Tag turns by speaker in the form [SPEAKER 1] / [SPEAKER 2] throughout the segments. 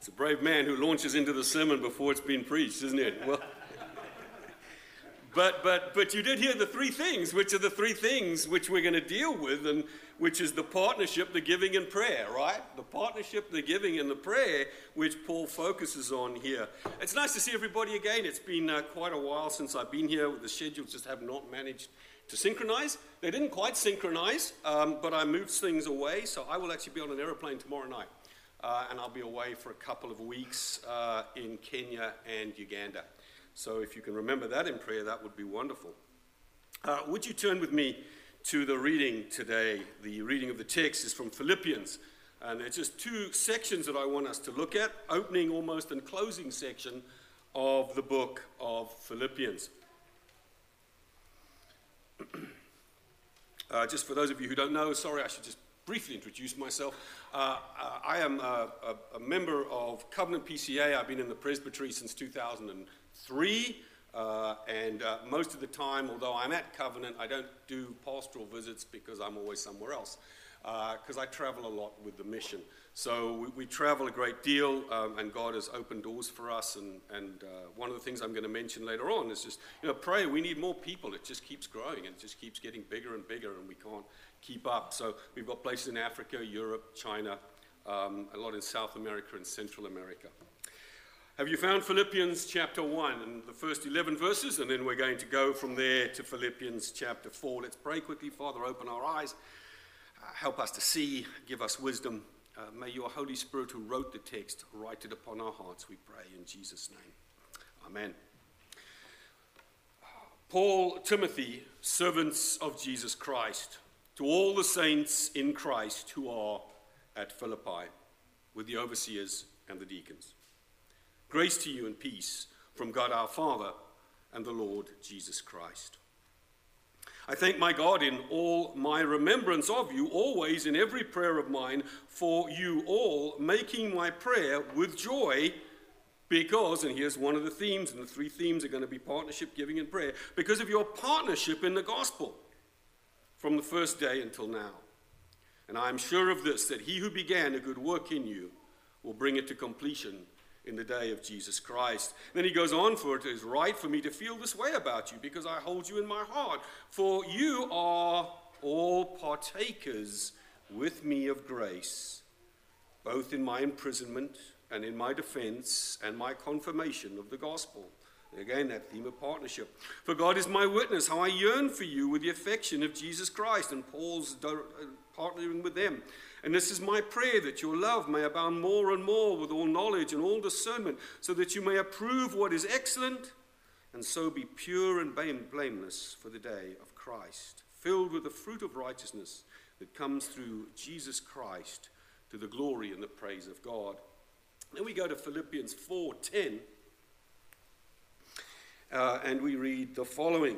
[SPEAKER 1] It's a brave man who launches into the sermon before it's been preached, isn't it? Well, but, but, but you did hear the three things, which are the three things which we're going to deal with, and which is the partnership, the giving, and prayer, right? The partnership, the giving, and the prayer, which Paul focuses on here. It's nice to see everybody again. It's been uh, quite a while since I've been here. The schedules just have not managed to synchronize. They didn't quite synchronize, um, but I moved things away, so I will actually be on an aeroplane tomorrow night. Uh, and I'll be away for a couple of weeks uh, in Kenya and Uganda. So if you can remember that in prayer, that would be wonderful. Uh, would you turn with me to the reading today? The reading of the text is from Philippians. And there's just two sections that I want us to look at opening almost and closing section of the book of Philippians. uh, just for those of you who don't know, sorry, I should just briefly introduce myself. Uh, I am a, a, a, member of Covenant PCA. I've been in the presbytery since 2003. Uh, and uh, most of the time, although I'm at Covenant, I don't do pastoral visits because I'm always somewhere else. Because uh, I travel a lot with the mission. So we, we travel a great deal, um, and God has opened doors for us. And, and uh, one of the things I'm going to mention later on is just, you know, prayer. We need more people. It just keeps growing, and it just keeps getting bigger and bigger, and we can't keep up. So we've got places in Africa, Europe, China, um, a lot in South America and Central America. Have you found Philippians chapter 1 and the first 11 verses? And then we're going to go from there to Philippians chapter 4. Let's pray quickly. Father, open our eyes, uh, help us to see, give us wisdom. Uh, may your Holy Spirit, who wrote the text, write it upon our hearts, we pray in Jesus' name. Amen. Paul, Timothy, servants of Jesus Christ to all the saints in Christ who are at Philippi, with the overseers and the deacons. Grace to you and peace from God our Father and the Lord Jesus Christ. I thank my God in all my remembrance of you, always in every prayer of mine, for you all, making my prayer with joy, because, and here's one of the themes, and the three themes are going to be partnership, giving, and prayer, because of your partnership in the gospel from the first day until now. And I am sure of this, that he who began a good work in you will bring it to completion in the day of Jesus Christ. Then he goes on, for it is right for me to feel this way about you, because I hold you in my heart. For you are all partakers with me of grace, both in my imprisonment and in my defense and my confirmation of the gospel. Again, that theme of partnership. For God is my witness, how I yearn for you with the affection of Jesus Christ. And Paul's uh, partnering with them. And this is my prayer that your love may abound more and more with all knowledge and all discernment, so that you may approve what is excellent, and so be pure and blameless for the day of Christ, filled with the fruit of righteousness that comes through Jesus Christ to the glory and the praise of God. Then we go to Philippians 4:10. Uh, and we read the following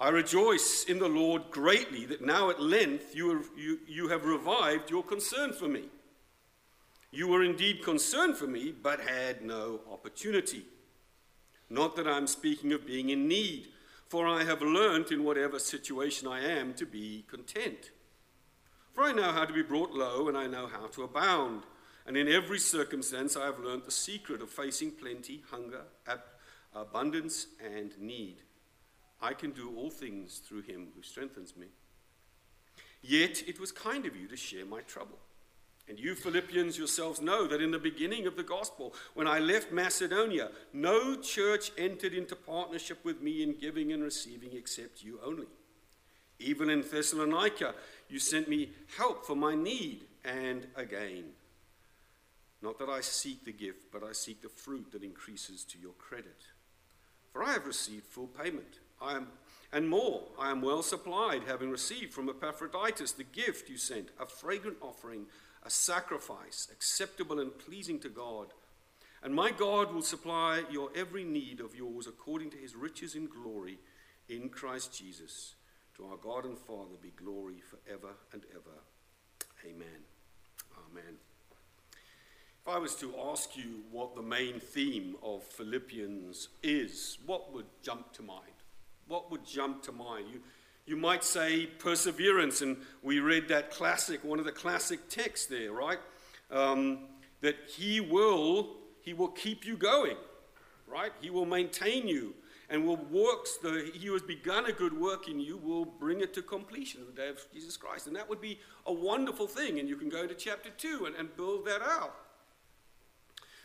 [SPEAKER 1] I rejoice in the Lord greatly that now at length you, are, you, you have revived your concern for me. You were indeed concerned for me, but had no opportunity. Not that I'm speaking of being in need, for I have learnt in whatever situation I am to be content. For I know how to be brought low, and I know how to abound. And in every circumstance I have learnt the secret of facing plenty, hunger, abundance, and need. I can do all things through him who strengthens me. Yet it was kind of you to share my trouble. And you Philippians yourselves know that in the beginning of the gospel, when I left Macedonia, no church entered into partnership with me in giving and receiving except you only. Even in Thessalonica, you sent me help for my need and again. Not that I seek the gift, but I seek the fruit that increases to your credit. For I have received full payment. I am, and more, I am well supplied, having received from Epaphroditus the gift you sent, a fragrant offering, a sacrifice acceptable and pleasing to God. And my God will supply your every need of yours according to his riches in glory in Christ Jesus. To our God and Father be glory forever and ever. Amen. Amen. If I was to ask you what the main theme of Philippians is, what would jump to mind? What would jump to mind? You, you might say perseverance, and we read that classic, one of the classic texts there, right? Um, that He will, He will keep you going, right? He will maintain you and will works the He who has begun a good work in you will bring it to completion on the day of Jesus Christ. And that would be a wonderful thing. And you can go to chapter 2 and, and build that out.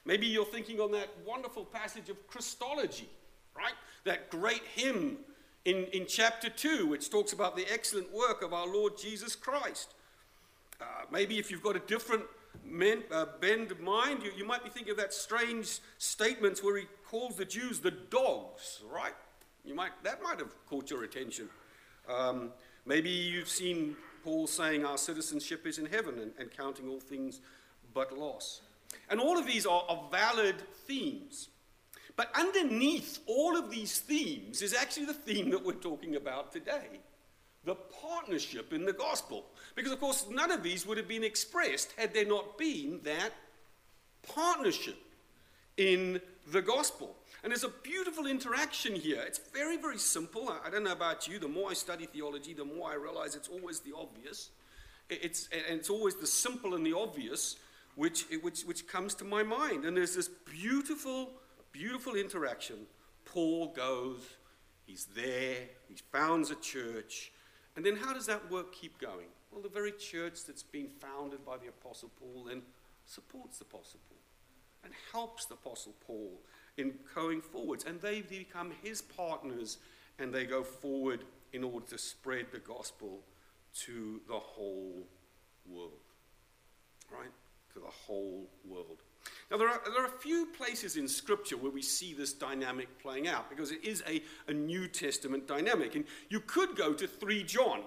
[SPEAKER 1] Maybe you're thinking on that wonderful passage of Christology, right? That great hymn in, in chapter 2, which talks about the excellent work of our Lord Jesus Christ. Uh, maybe if you've got a different men, uh, bend of mind, you, you might be thinking of that strange statements where he calls the Jews the dogs, right? You might, that might have caught your attention. Um, maybe you've seen Paul saying our citizenship is in heaven and, and counting all things but loss. And all of these are, are valid themes. But underneath all of these themes is actually the theme that we're talking about today the partnership in the gospel. Because, of course, none of these would have been expressed had there not been that partnership in the gospel. And there's a beautiful interaction here. It's very, very simple. I don't know about you. The more I study theology, the more I realize it's always the obvious. It's, and it's always the simple and the obvious which, which, which comes to my mind. And there's this beautiful, beautiful interaction. Paul goes, he's there, he founds a church. And then how does that work keep going? Well, the very church that's been founded by the Apostle Paul then supports the Apostle Paul and helps the Apostle Paul in going forwards. And they become his partners and they go forward in order to spread the gospel to the whole world. Right? To the whole world. Now, there are, there are a few places in Scripture where we see this dynamic playing out because it is a, a New Testament dynamic. And you could go to 3 John.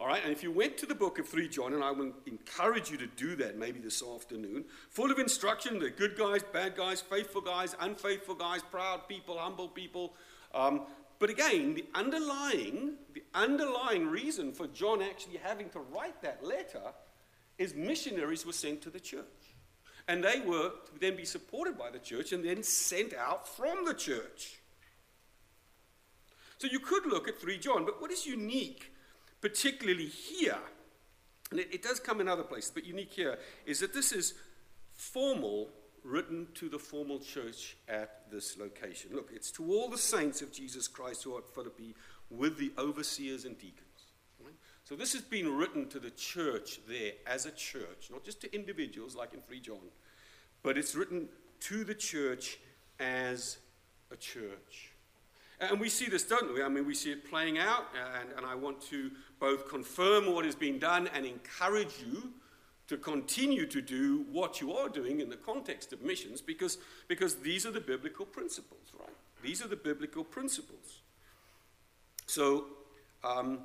[SPEAKER 1] All right, and if you went to the book of 3 John, and I would encourage you to do that maybe this afternoon, full of instruction the good guys, bad guys, faithful guys, unfaithful guys, proud people, humble people. Um, but again, the underlying, the underlying reason for John actually having to write that letter is missionaries were sent to the church. And they were to then be supported by the church and then sent out from the church. So you could look at 3 John, but what is unique, particularly here, and it, it does come in other places, but unique here, is that this is formal, written to the formal church at this location. Look, it's to all the saints of Jesus Christ who are at Philippi with the overseers and deacons. So this has been written to the church there as a church, not just to individuals like in 3 John, but it's written to the church as a church. And we see this, don't we? I mean, we see it playing out, and, and I want to both confirm what has been done and encourage you to continue to do what you are doing in the context of missions because, because these are the biblical principles, right? These are the biblical principles. So, um,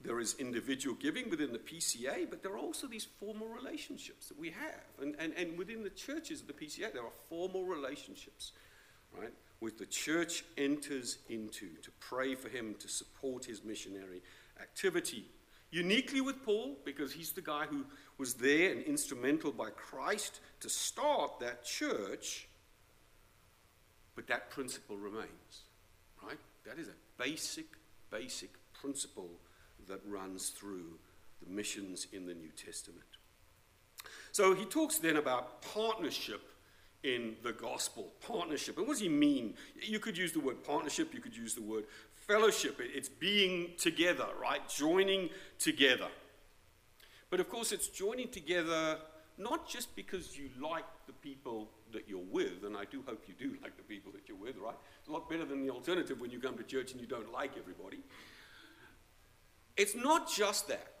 [SPEAKER 1] there is individual giving within the PCA, but there are also these formal relationships that we have. And, and, and within the churches of the PCA, there are formal relationships, right, which the church enters into to pray for him, to support his missionary activity. Uniquely with Paul, because he's the guy who was there and instrumental by Christ to start that church, but that principle remains, right? That is a basic, basic principle that runs through the missions in the New Testament. So he talks then about partnership in the gospel. Partnership. And what does he mean? You could use the word partnership, you could use the word fellowship. It's being together, right? Joining together. But of course, it's joining together not just because you like the people that you're with, and I do hope you do like the people that you're with, right? It's a lot better than the alternative when you come to church and you don't like everybody. It's not just that,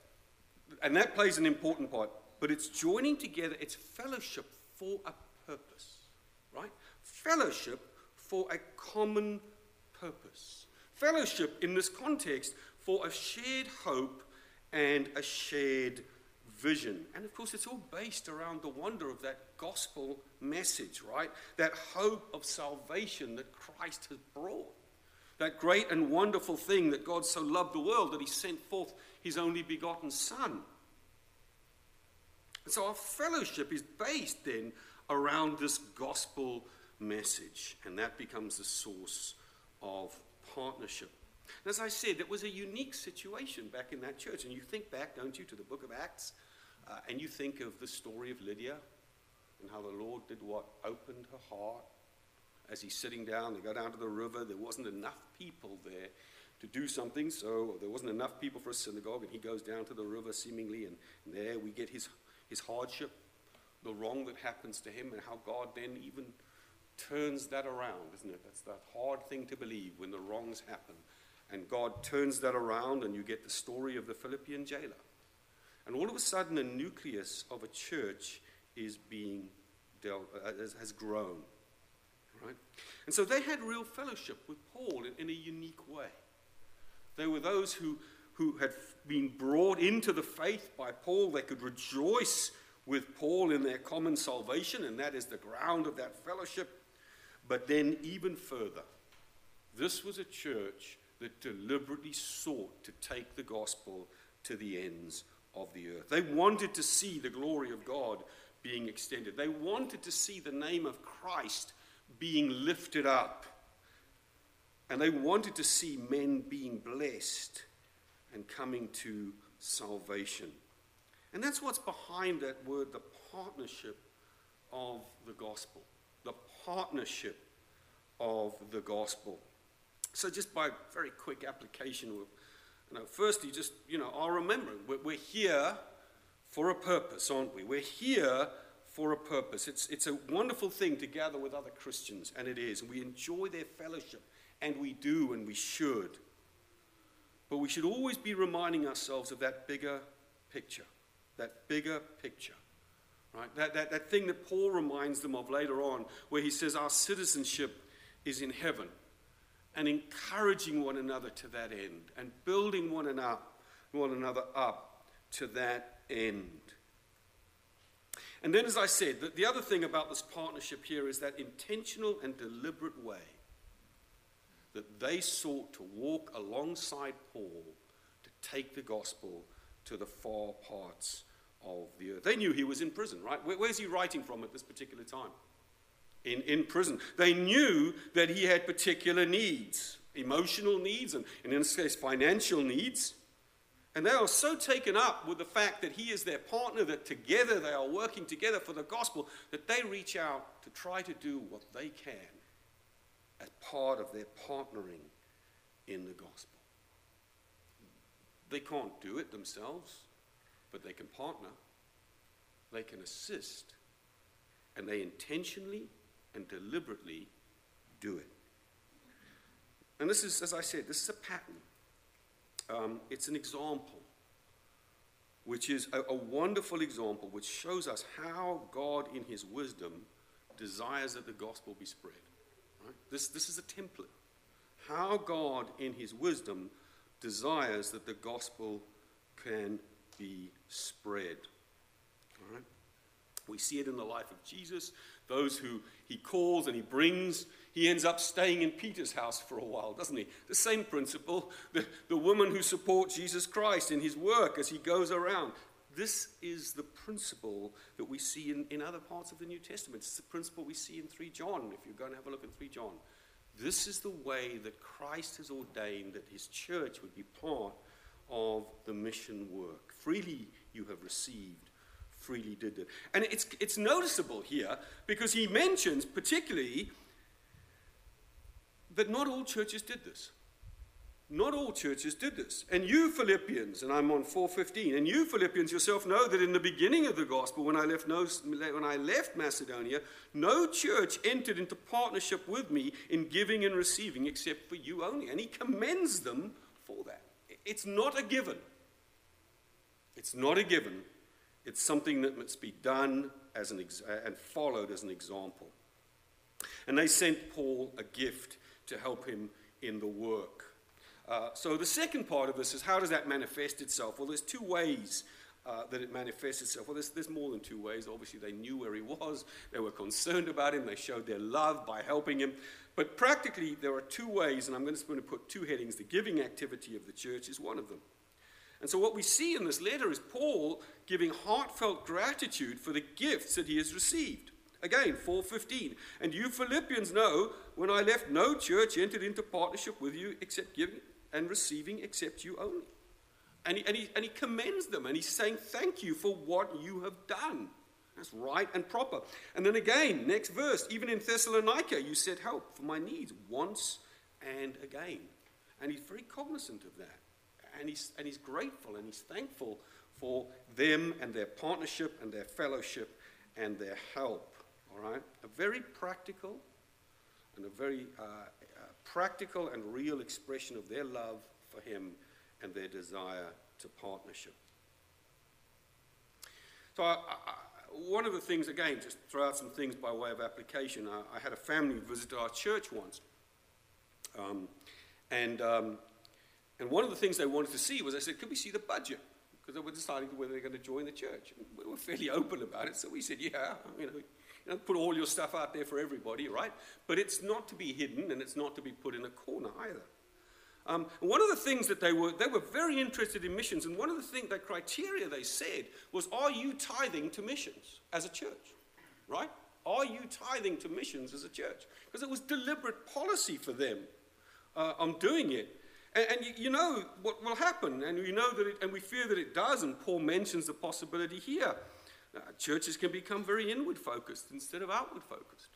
[SPEAKER 1] and that plays an important part, but it's joining together, it's fellowship for a purpose, right? Fellowship for a common purpose. Fellowship in this context for a shared hope and a shared vision. And of course, it's all based around the wonder of that gospel message, right? That hope of salvation that Christ has brought. That great and wonderful thing that God so loved the world that he sent forth his only begotten Son. And so our fellowship is based then around this gospel message, and that becomes the source of partnership. And as I said, it was a unique situation back in that church. And you think back, don't you, to the book of Acts, uh, and you think of the story of Lydia and how the Lord did what? Opened her heart. As he's sitting down, they go down to the river. There wasn't enough people there to do something, so there wasn't enough people for a synagogue, and he goes down to the river seemingly, and there we get his, his hardship, the wrong that happens to him, and how God then even turns that around, isn't it? That's that hard thing to believe when the wrongs happen. And God turns that around, and you get the story of the Philippian jailer. And all of a sudden, a nucleus of a church is being dealt, uh, has grown. Right? And so they had real fellowship with Paul in, in a unique way. They were those who, who had been brought into the faith by Paul. They could rejoice with Paul in their common salvation, and that is the ground of that fellowship. But then, even further, this was a church that deliberately sought to take the gospel to the ends of the earth. They wanted to see the glory of God being extended, they wanted to see the name of Christ being lifted up. And they wanted to see men being blessed and coming to salvation. And that's what's behind that word, the partnership of the gospel. The partnership of the gospel. So, just by very quick application, you know, firstly, just, you know, I'll remember we're, we're here for a purpose, aren't we? We're here for a purpose. It's, it's a wonderful thing to gather with other Christians, and it is. And we enjoy their fellowship, and we do, and we should. But we should always be reminding ourselves of that bigger picture. That bigger picture. Right? That, that, that thing that Paul reminds them of later on, where he says, Our citizenship is in heaven. And encouraging one another to that end, and building one another, one another up to that end. And then, as I said, the, the other thing about this partnership here is that intentional and deliberate way that they sought to walk alongside Paul to take the gospel to the far parts of the earth. They knew he was in prison, right? Where, where's he writing from at this particular time? In, in prison. They knew that he had particular needs, emotional needs, and, and in this case, financial needs. And they are so taken up with the fact that he is their partner, that together they are working together for the gospel, that they reach out to try to do what they can as part of their partnering in the gospel. They can't do it themselves, but they can partner, they can assist, and they intentionally and deliberately do it. And this is, as I said, this is a pattern um, it's an example, which is a, a wonderful example, which shows us how God, in His wisdom, desires that the gospel be spread. Right? This, this is a template. How God, in His wisdom, desires that the gospel can be spread. We see it in the life of Jesus, those who he calls and he brings he ends up staying in Peter's house for a while, doesn't he? The same principle. The, the woman who supports Jesus Christ in his work as he goes around. This is the principle that we see in, in other parts of the New Testament. It's the principle we see in 3 John, if you're going to have a look at 3 John. This is the way that Christ has ordained that his church would be part of the mission work. Freely you have received, freely did it. And it's, it's noticeable here because he mentions particularly that not all churches did this. Not all churches did this. And you Philippians, and I'm on 415, and you Philippians yourself know that in the beginning of the gospel, when I left, no, when I left Macedonia, no church entered into partnership with me in giving and receiving except for you only. And he commends them for that. It's not a given. It's not a given. It's something that must be done as an ex- and followed as an example. And they sent Paul a gift to help him in the work. Uh, so the second part of this is how does that manifest itself? Well, there's two ways uh, that it manifests itself. Well, there's, there's more than two ways. Obviously, they knew where he was, they were concerned about him, they showed their love by helping him. But practically, there are two ways, and I'm just going to put two headings. The giving activity of the church is one of them. And so, what we see in this letter is Paul giving heartfelt gratitude for the gifts that he has received. Again, 4:15. And you Philippians know when I left no church entered into partnership with you except giving and receiving except you only. And he, and, he, and he commends them and he's saying, Thank you for what you have done. That's right and proper. And then again, next verse, even in Thessalonica, you said help for my needs once and again. And he's very cognizant of that. And he's, and he's grateful and he's thankful for them and their partnership and their fellowship and their help. All right? A very practical and a very uh, uh, practical and real expression of their love for him and their desire to partnership. So, I, I, one of the things, again, just throw out some things by way of application. I, I had a family visit our church once. Um, and, um, and one of the things they wanted to see was I said, Could we see the budget? Because they were deciding whether they're going to join the church. We were fairly open about it. So we said, Yeah, you know, you know, put all your stuff out there for everybody, right? But it's not to be hidden and it's not to be put in a corner either. Um, one of the things that they were, they were very interested in missions, and one of the things, that criteria they said was, are you tithing to missions as a church? Right? Are you tithing to missions as a church? Because it was deliberate policy for them uh, on doing it. And, and you, you, know what will happen, and we know that, it, and we fear that it does, and Paul mentions the possibility here. Uh, churches can become very inward focused instead of outward focused.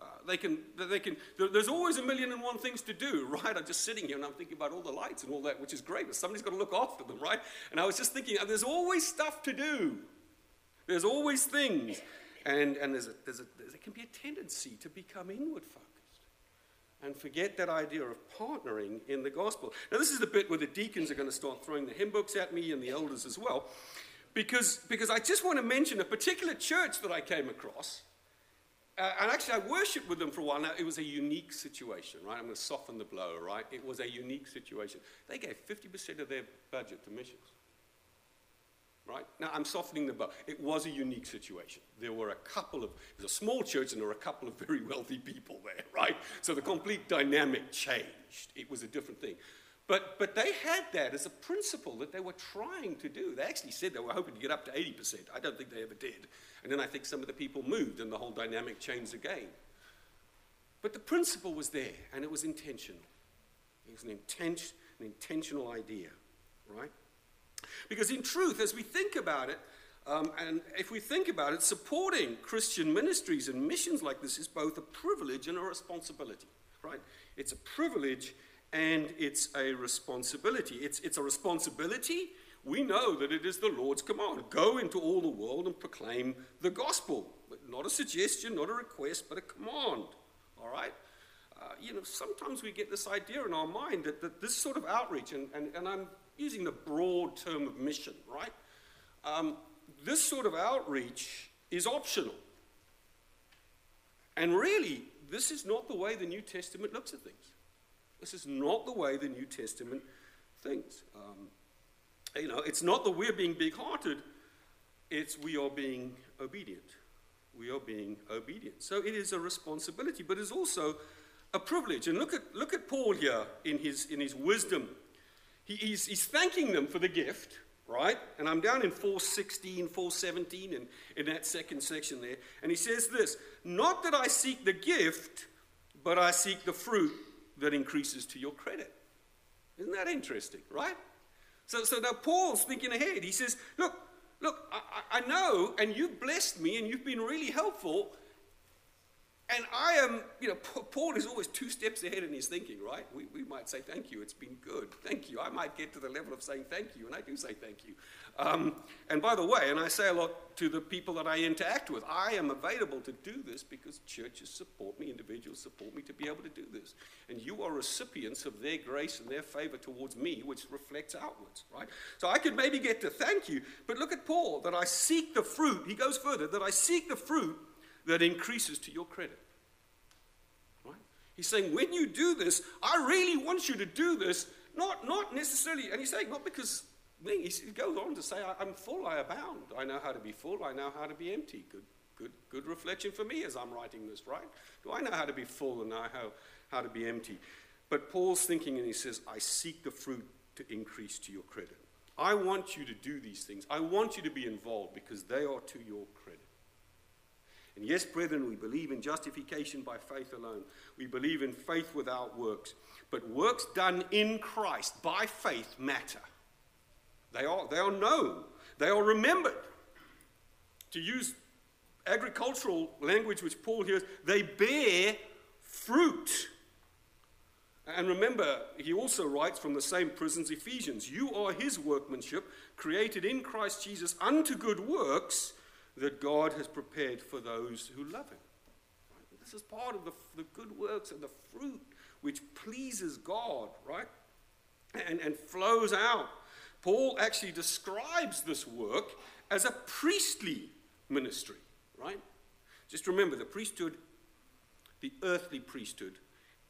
[SPEAKER 1] Uh, they can, they can, there's always a million and one things to do, right? I'm just sitting here and I'm thinking about all the lights and all that, which is great, but somebody's got to look after them, right? And I was just thinking, uh, there's always stuff to do. There's always things. And, and there's a, there's a, there can be a tendency to become inward focused and forget that idea of partnering in the gospel. Now, this is the bit where the deacons are going to start throwing the hymn books at me and the elders as well, because, because I just want to mention a particular church that I came across uh, and actually, I worshipped with them for a while. Now, it was a unique situation, right? I'm going to soften the blow, right? It was a unique situation. They gave 50% of their budget to missions, right? Now, I'm softening the blow. It was a unique situation. There were a couple of, it was a small church, and there were a couple of very wealthy people there, right? So the complete dynamic changed. It was a different thing. But, but they had that as a principle that they were trying to do. They actually said they were hoping to get up to 80%. I don't think they ever did. And then I think some of the people moved and the whole dynamic changed again. But the principle was there and it was intentional. It was an, intent, an intentional idea, right? Because in truth, as we think about it, um, and if we think about it, supporting Christian ministries and missions like this is both a privilege and a responsibility, right? It's a privilege and it's a responsibility. It's, it's a responsibility we know that it is the Lord's command go into all the world and proclaim the gospel. Not a suggestion, not a request, but a command. All right? Uh, you know, sometimes we get this idea in our mind that, that this sort of outreach, and, and, and I'm using the broad term of mission, right? Um, this sort of outreach is optional. And really, this is not the way the New Testament looks at things. This is not the way the New Testament thinks. Um, you know, it's not that we're being big hearted, it's we are being obedient. We are being obedient. So it is a responsibility, but it's also a privilege. And look at, look at Paul here in his, in his wisdom. He, he's, he's thanking them for the gift, right? And I'm down in 416, 417, in, in that second section there. And he says this Not that I seek the gift, but I seek the fruit that increases to your credit. Isn't that interesting, right? So, so now Paul's thinking ahead. He says, Look, look, I, I know, and you've blessed me, and you've been really helpful. And I am, you know, Paul is always two steps ahead in his thinking, right? We, we might say, thank you, it's been good, thank you. I might get to the level of saying thank you, and I do say thank you. Um, and by the way, and I say a lot to the people that I interact with, I am available to do this because churches support me, individuals support me to be able to do this. And you are recipients of their grace and their favor towards me, which reflects outwards, right? So I could maybe get to thank you, but look at Paul, that I seek the fruit, he goes further, that I seek the fruit that increases to your credit. Right? He's saying, when you do this, I really want you to do this, not, not necessarily, and he's saying, not because he goes on to say, I'm full, I abound. I know how to be full, I know how to be empty. Good, good, good reflection for me as I'm writing this, right? Do I know how to be full and know how, how to be empty? But Paul's thinking, and he says, I seek the fruit to increase to your credit. I want you to do these things. I want you to be involved because they are to your credit. And yes, brethren, we believe in justification by faith alone. We believe in faith without works. But works done in Christ by faith matter. They are, they are known, they are remembered. To use agricultural language, which Paul hears, they bear fruit. And remember, he also writes from the same prisons, Ephesians, you are his workmanship, created in Christ Jesus unto good works that God has prepared for those who love him. This is part of the, the good works and the fruit which pleases God, right? And, and flows out. Paul actually describes this work as a priestly ministry, right? Just remember the priesthood, the earthly priesthood,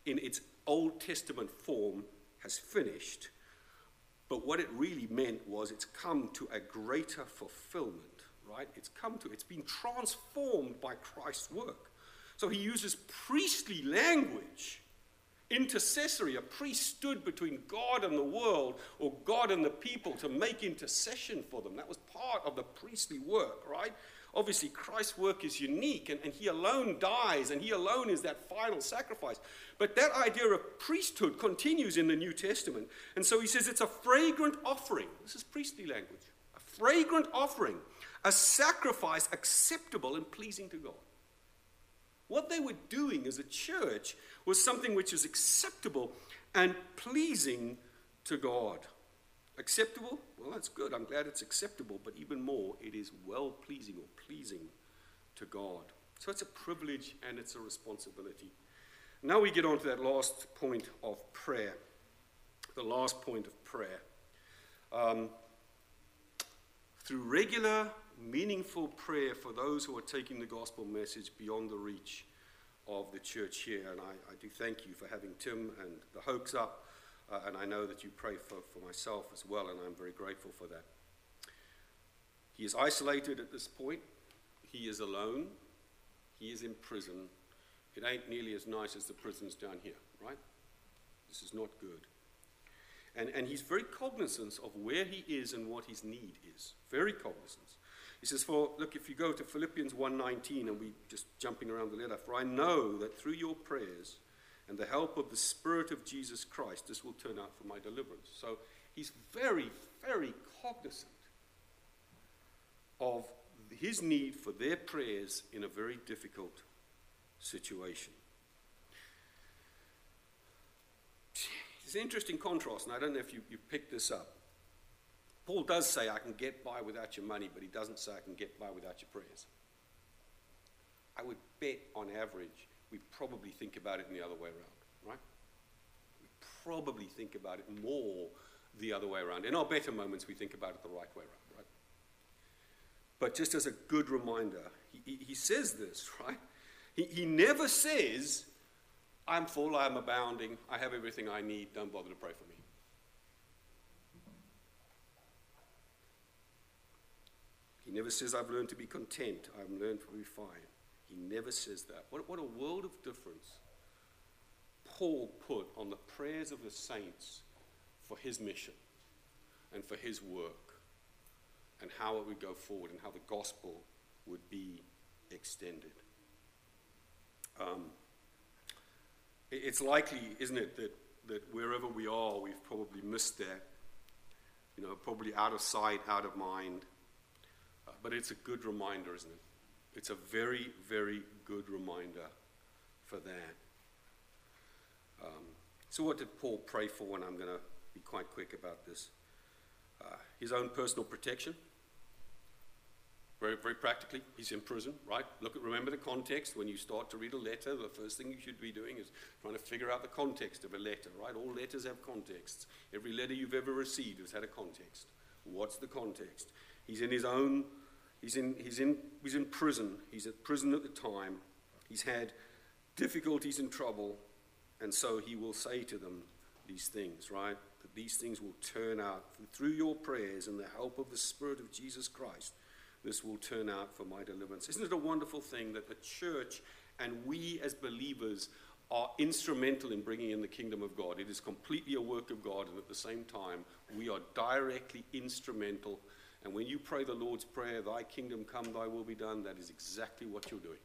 [SPEAKER 1] in its Old Testament form has finished. But what it really meant was it's come to a greater fulfillment, right? It's come to, it's been transformed by Christ's work. So he uses priestly language, intercessory. A priest stood between God and the world, or God and the people, to make intercession for them. That was part of the priestly work, right? Obviously, Christ's work is unique, and, and he alone dies, and he alone is that final sacrifice. But that idea of priesthood continues in the New Testament. And so he says it's a fragrant offering. This is priestly language. A fragrant offering, a sacrifice acceptable and pleasing to God. What they were doing as a church was something which is acceptable and pleasing to God. Acceptable? Well, that's good. I'm glad it's acceptable, but even more, it is well pleasing or pleasing to God. So it's a privilege and it's a responsibility. Now we get on to that last point of prayer. The last point of prayer. Um, through regular, meaningful prayer for those who are taking the gospel message beyond the reach of the church here. And I, I do thank you for having Tim and the Hoax up. Uh, and I know that you pray for, for myself as well, and I'm very grateful for that. He is isolated at this point. He is alone. He is in prison. It ain't nearly as nice as the prisons down here, right? This is not good. And, and he's very cognizant of where he is and what his need is. Very cognizant. He says, For look, if you go to Philippians 1:19, and we're just jumping around the letter, for I know that through your prayers and the help of the Spirit of Jesus Christ, this will turn out for my deliverance. So he's very, very cognizant of his need for their prayers in a very difficult situation. It's an interesting contrast, and I don't know if you, you picked this up. Paul does say, I can get by without your money, but he doesn't say, I can get by without your prayers. I would bet on average we probably think about it in the other way around, right? We probably think about it more the other way around. In our better moments, we think about it the right way around, right? But just as a good reminder, he, he, says this, right? He, he never says, I'm full, I'm abounding, I have everything I need, don't bother to pray for me. He never says, I've learned to be content, I've learned to be fine. He never says that. What, what a world of difference Paul put on the prayers of the saints for his mission and for his work and how it would go forward and how the gospel would be extended. Um, it's likely, isn't it, that, that wherever we are, we've probably missed that. You know, probably out of sight, out of mind. But it's a good reminder, isn't it? It's a very, very good reminder for that. Um, so, what did Paul pray for? And I'm going to be quite quick about this. Uh, his own personal protection. Very, very practically, he's in prison, right? Look at, remember the context. When you start to read a letter, the first thing you should be doing is trying to figure out the context of a letter, right? All letters have contexts. Every letter you've ever received has had a context. What's the context? He's in his own He's in, he's, in, he's in prison. He's at prison at the time. He's had difficulties and trouble. And so he will say to them these things, right? That these things will turn out through your prayers and the help of the Spirit of Jesus Christ. This will turn out for my deliverance. Isn't it a wonderful thing that the church and we as believers are instrumental in bringing in the kingdom of God? It is completely a work of God, and at the same time, we are directly instrumental and when you pray the Lord's Prayer, Thy kingdom come, Thy will be done, that is exactly what you're doing.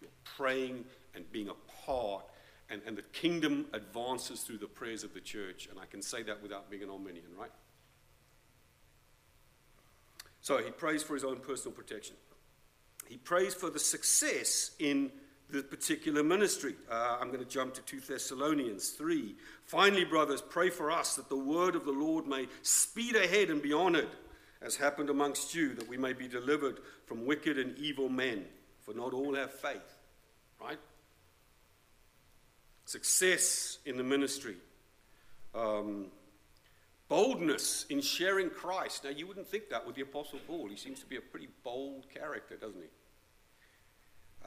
[SPEAKER 1] You're praying and being a part, and, and the kingdom advances through the prayers of the church. And I can say that without being an Arminian, right? So he prays for his own personal protection. he prays for the success in the particular ministry. Uh, I'm going to jump to 2 Thessalonians 3. Finally, brothers, pray for us that the word of the Lord may speed ahead and be honored, as happened amongst you, that we may be delivered from wicked and evil men, for not all have faith. Right? Success in the ministry. Um, boldness in sharing Christ. Now, you wouldn't think that with the Apostle Paul. He seems to be a pretty bold character, doesn't he?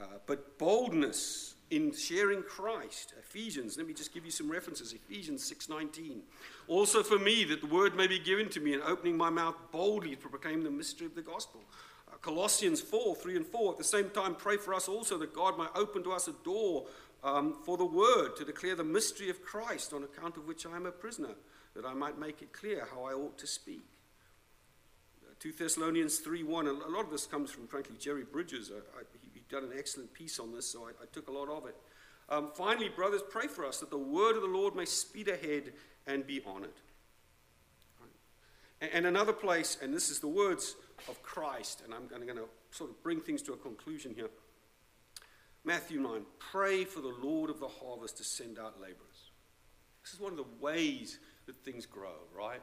[SPEAKER 1] Uh, but boldness in sharing Christ. Ephesians, let me just give you some references. Ephesians 6:19. Also for me that the word may be given to me in opening my mouth boldly to proclaim the mystery of the gospel. Uh, Colossians 4, 3 and 4. At the same time, pray for us also that God might open to us a door um, for the word to declare the mystery of Christ, on account of which I am a prisoner, that I might make it clear how I ought to speak. 2 Thessalonians 3 1. A lot of this comes from, frankly, Jerry Bridges. I, I, he done an excellent piece on this, so I, I took a lot of it. Um, finally, brothers, pray for us that the word of the Lord may speed ahead and be honored. And, and another place, and this is the words of Christ, and I'm going to sort of bring things to a conclusion here. Matthew 9 Pray for the Lord of the harvest to send out laborers. This is one of the ways that things grow, right?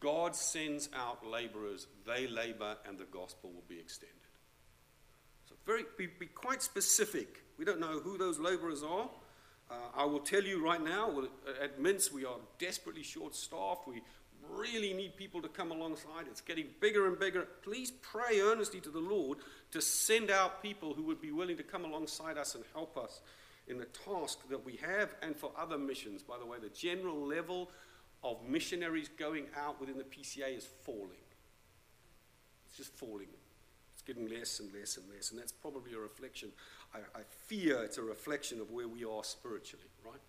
[SPEAKER 1] God sends out laborers, they labor, and the gospel will be extended. Very, be, be quite specific. We don't know who those laborers are. Uh, I will tell you right now, at Mints, we are desperately short staffed. We really need people to come alongside. It's getting bigger and bigger. Please pray earnestly to the Lord to send out people who would be willing to come alongside us and help us in the task that we have and for other missions. By the way, the general level of missionaries going out within the PCA is falling. It's just falling. Getting less and less and less. And that's probably a reflection. I, I fear it's a reflection of where we are spiritually, right?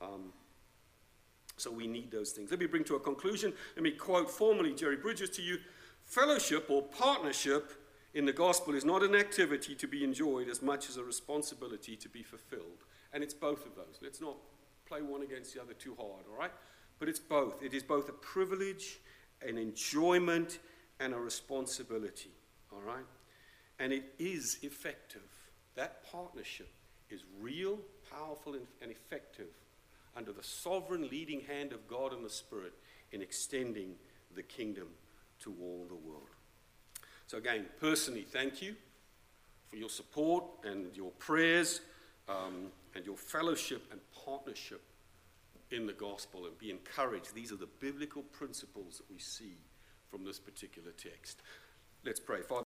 [SPEAKER 1] Um, so we need those things. Let me bring to a conclusion. Let me quote formally Jerry Bridges to you. Fellowship or partnership in the gospel is not an activity to be enjoyed as much as a responsibility to be fulfilled. And it's both of those. Let's not play one against the other too hard, all right? But it's both. It is both a privilege, an enjoyment, and a responsibility. All right? And it is effective. That partnership is real, powerful, and effective under the sovereign leading hand of God and the Spirit in extending the kingdom to all the world. So, again, personally, thank you for your support and your prayers um, and your fellowship and partnership in the gospel and be encouraged. These are the biblical principles that we see from this particular text. Let's pray. Father,